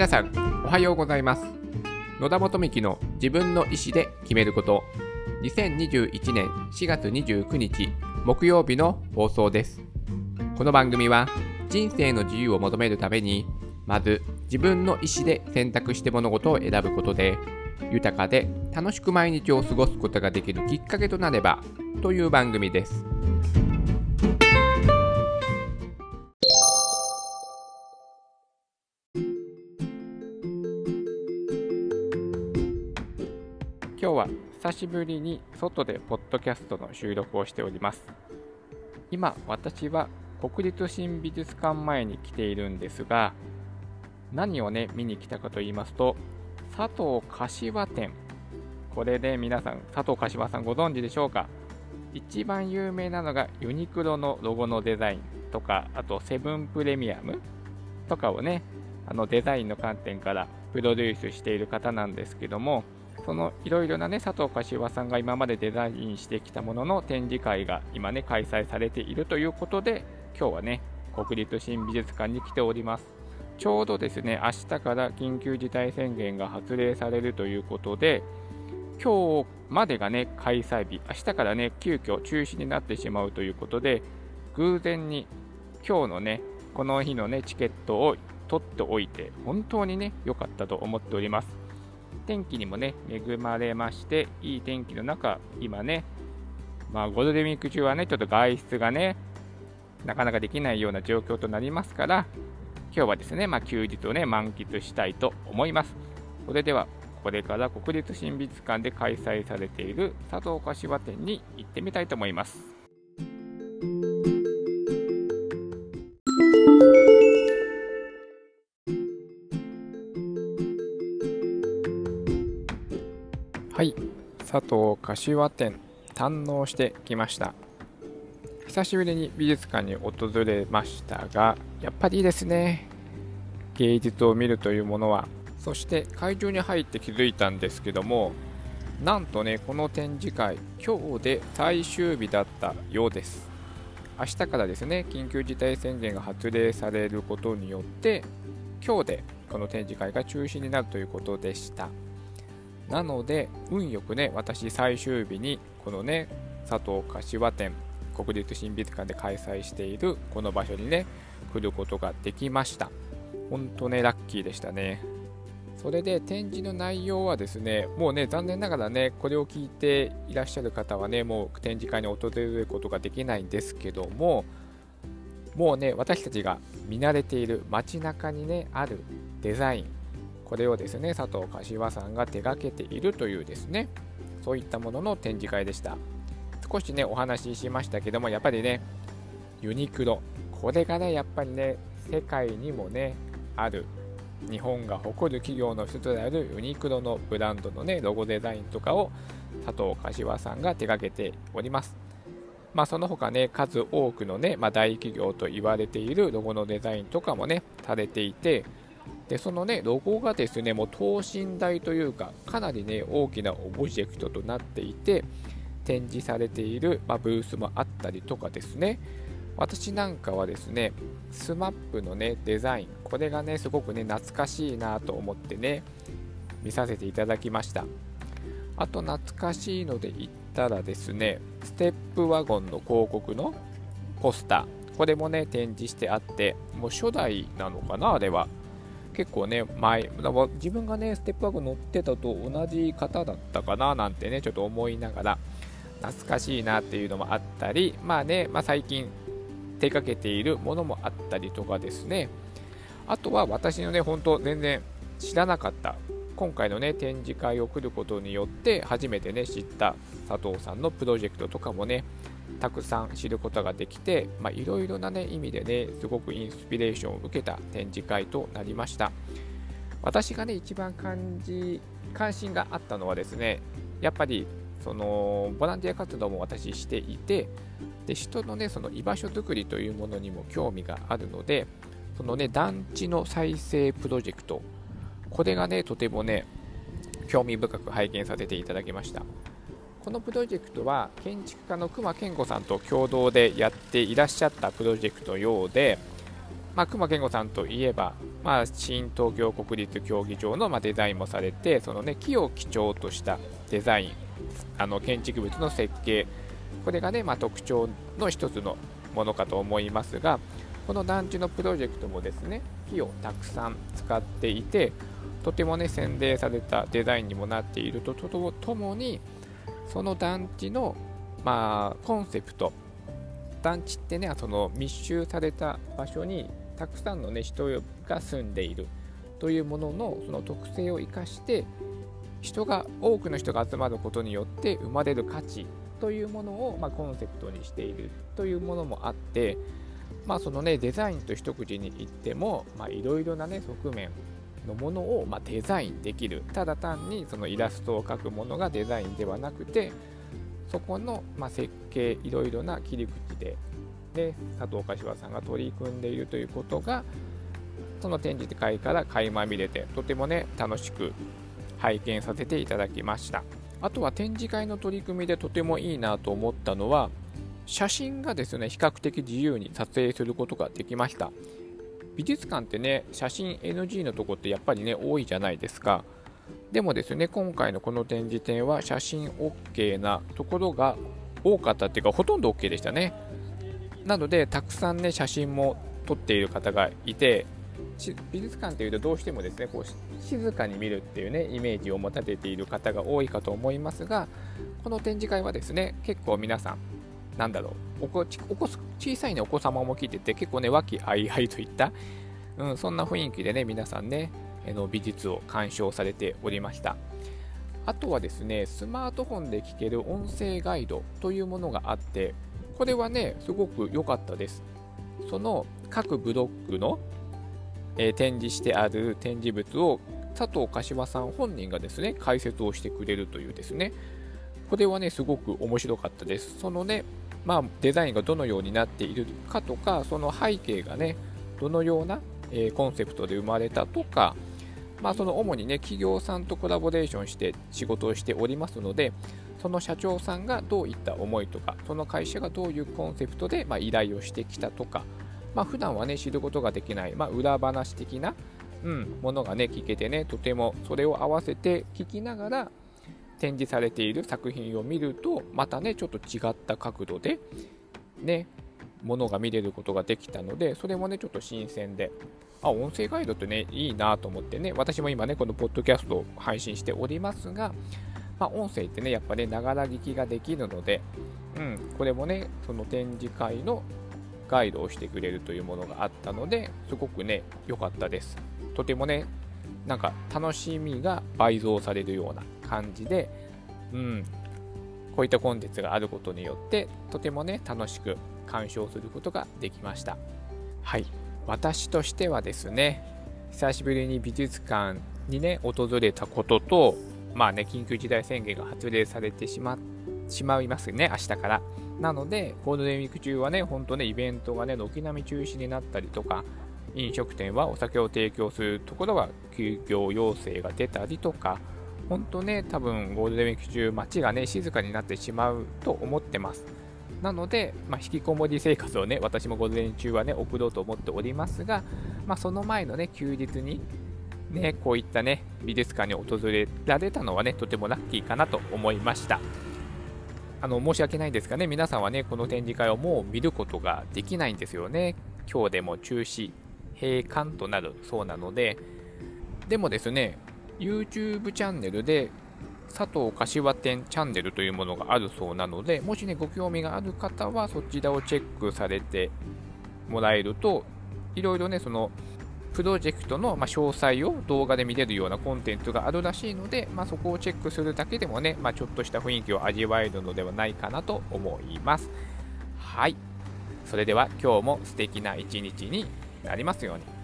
皆さんおはようございます。野田元幹の自分の意思で決めること。2021年4月29日木曜日の放送です。この番組は人生の自由を求めるためにまず自分の意思で選択して物事を選ぶことで豊かで楽しく毎日を過ごすことができるきっかけとなればという番組です。今日は久しぶりに外でポッドキャストの収録をしております。今私は国立新美術館前に来ているんですが何をね見に来たかと言いますと佐藤柏店。これで皆さん佐藤柏さんご存知でしょうか？一番有名なのがユニクロのロゴのデザイン。とかあとセブンプレミアム。とかをねあのデザインの観点からプロデュースしている方なんですけどもそのいろいろなね佐藤柏さんが今までデザインしてきたものの展示会が今ね開催されているということで今日はね国立新美術館に来ております。ちょうどですね明日から緊急事態宣言が発令されるということで今日までがね開催日。明日からね急遽中止になってしまうということで偶然に今日のねこの日のねチケットを取っておいて本当にね良かったと思っております。天気にもね恵まれましていい天気の中今ねまあゴールデンウィーク中はねちょっと外出がねなかなかできないような状況となりますから今日はですね、まあ、休日をね満喫したいと思います。それではこれから国立新美術館で開催されている佐藤柏店に行ってみたいと思います。はい。佐藤柏店堪能してきました。久しぶりに美術館に訪れましたがやっぱりいいですね。芸術を見るというものは。そして会場に入って気づいたんですけどもなんとねこの展示会今日で最終日だったようです。明日からですね緊急事態宣言が発令されることによって今日でこの展示会が中止になるということでした。なので運よくね私最終日にこのね佐藤柏店国立新美術館で開催しているこの場所にね来ることができました。本当ねラッキーでしたね。それで展示の内容はですねもうね残念ながらねこれを聞いていらっしゃる方はねもう展示会に訪れることができないんですけどももうね私たちが見慣れている街中にねあるデザイン。これをですね佐藤柏さんが手がけているというですねそういったものの展示会でした。少しねお話ししましたけどもやっぱりねユニクロ。これがねやっぱりね世界にもねある。日本が誇る企業の一つであるユニクロのブランドのねロゴデザインとかを佐藤柏さんが手掛けております。まあその他ね数多くのね、まあ、大企業と言われているロゴのデザインとかもねされていてでそのねロゴがですねもう等身大というかかなりね大きなオブジェクトとなっていて展示されている、まあ、ブースもあったりとかですね。私なんかはですね SMAP のねデザインこれがねすごくね懐かしいなと思ってね見させていただきました。あと懐かしいので言ったらですねステップワゴンの広告のポスターこれもね展示してあってもう初代なのかなあれは。結構ね前自分がねステップワゴン乗ってたと同じ方だったかななんてねちょっと思いながら懐かしいなっていうのもあったり、まあね、まあ、最近手掛けているものもあったりとかですね、あとは私のね、本当全然知らなかった、今回のね、展示会を来ることによって初めてね、知った佐藤さんのプロジェクトとかもね、たくさん知ることができて、いろいろな、ね、意味でね、すごくインスピレーションを受けた展示会となりました。私がね、一番感じ、関心があったのはですね、やっぱりそのボランティア活動も私していてで人のねその居場所づくりというものにも興味があるのでそのね団地の再生プロジェクトこれがねとてもね興味深く拝見させていただきましたこのプロジェクトは建築家の隈研吾さんと共同でやっていらっしゃったプロジェクトようで、まあ、隈研吾さんといえばまあ、新東京国立競技場の、まデザインもされてその、ね、木を基調としたデザインあの建築物の設計これがね、まあ、特徴の一つのものかと思いますがこの団地のプロジェクトもですね木をたくさん使っていてとてもね洗練されたデザインにもなっているとともにその団地の、まあ、コンセプト。団地ってねその密集された場所にたくさんの、ね、人が住んでいる。というもののその特性を生かして人が多くの人が集まることによって生まれる価値。というものを、まあ、コンセプトにしている。というものもあって、まあ、そのねデザインと一口に言ってもいろいろなね側面。のものを、まあ、デザインできる。ただ単にそのイラストを描くものがデザインではなくてそこの、まあ、設計いろいろな切り口でで佐藤柏さんが取り組んでいるということがその展示会から垣間見れてとてもね楽しく拝見させていただきました。あとは展示会の取り組みでとてもいいなと思ったのは写真がですね比較的自由に撮影することができました。美術館ってね写真 NG のとこってやっぱりね多いじゃないですか。でもですね今回のこの展示展は写真 OK なところが多かったっていうかほとんど OK でしたね。なのでたくさんね写真も撮っている方がいて美術館というとどうしてもですねこう静かに見るっていうねイメージを持たれている方が多いかと思いますがこの展示会はですね結構皆さんなんだろう。おこおこ小さい、ね、お子様も来てて結構ね和気あいあいといった、うん、そんな雰囲気でね皆さんねえの美術を鑑賞されておりました。あとはですねスマートフォンで聞ける音声ガイドというものがあってこれはねすごく良かったです。その各ブロックの、えー、展示してある展示物を佐藤柏さん本人がですね解説をしてくれるというですね。これはねすごく面白かったです。そのねまあ、デザインがどのようになっているかとかその背景がねどのような、え、コンセプトで生まれたとか、まあ、その主にね企業さんとコラボレーションして仕事をしておりますのでその社長さんがどういった思いとかその会社がどういうコンセプトで、ま、依頼をしてきたとか、まあ、普段はね知ることができない、まあ、裏話的な、うん、ものがね聞けてねとてもそれを合わせて聞きながら展示されている作品を見るとまたねちょっと違った角度でねものが見れることができたのでそれもねちょっと新鮮であ音声ガイドってねいいなと思ってね私も今ねこのポッドキャストを配信しておりますがまあ、音声ってねやっぱねながら聞きができるので、うん、これもねその展示会のガイドをしてくれるというものがあったのですごくね良かったです。とてもねなんか楽しみが倍増されるような感じで、うん、こういったコンテンツがあることによってとてもね楽しく鑑賞することができました。はい。私としてはですね久しぶりに美術館にね訪れたこととまあね緊急事態宣言が発令されてしましまいますね明日から。なのでゴールデンウィーク中はねほんとねイベントがね軒並み中止になったりとか飲食店はお酒を提供するところは休業要請が出たりとか本当ね、多分ゴールデンウィーク中、街がね、静かになってしまうと思ってます。なので、まあ、引きこもり生活をね、私もゴールデン中はね、送ろうと思っておりますが、まあ、その前のね、休日に、ね、こういったね、美術館に訪れられたのはね、とてもラッキーかなと思いました。あの、申し訳ないんですがね、皆さんはね、この展示会をもう見ることができないんですよね。今日でも中止、閉館となるそうなので、でもですね、YouTube チャンネルで佐藤柏店チャンネルというものがあるそうなので、もしね、ご興味がある方はそちらをチェックされてもらえると、いろいろね、そのプロジェクトの、ま詳細を動画で見れるようなコンテンツがあるらしいので、まあ、そこをチェックするだけでもね、まあ、ちょっとした雰囲気を味わえるのではないかなと思います。はい。それでは今日も素敵な一日になりますように。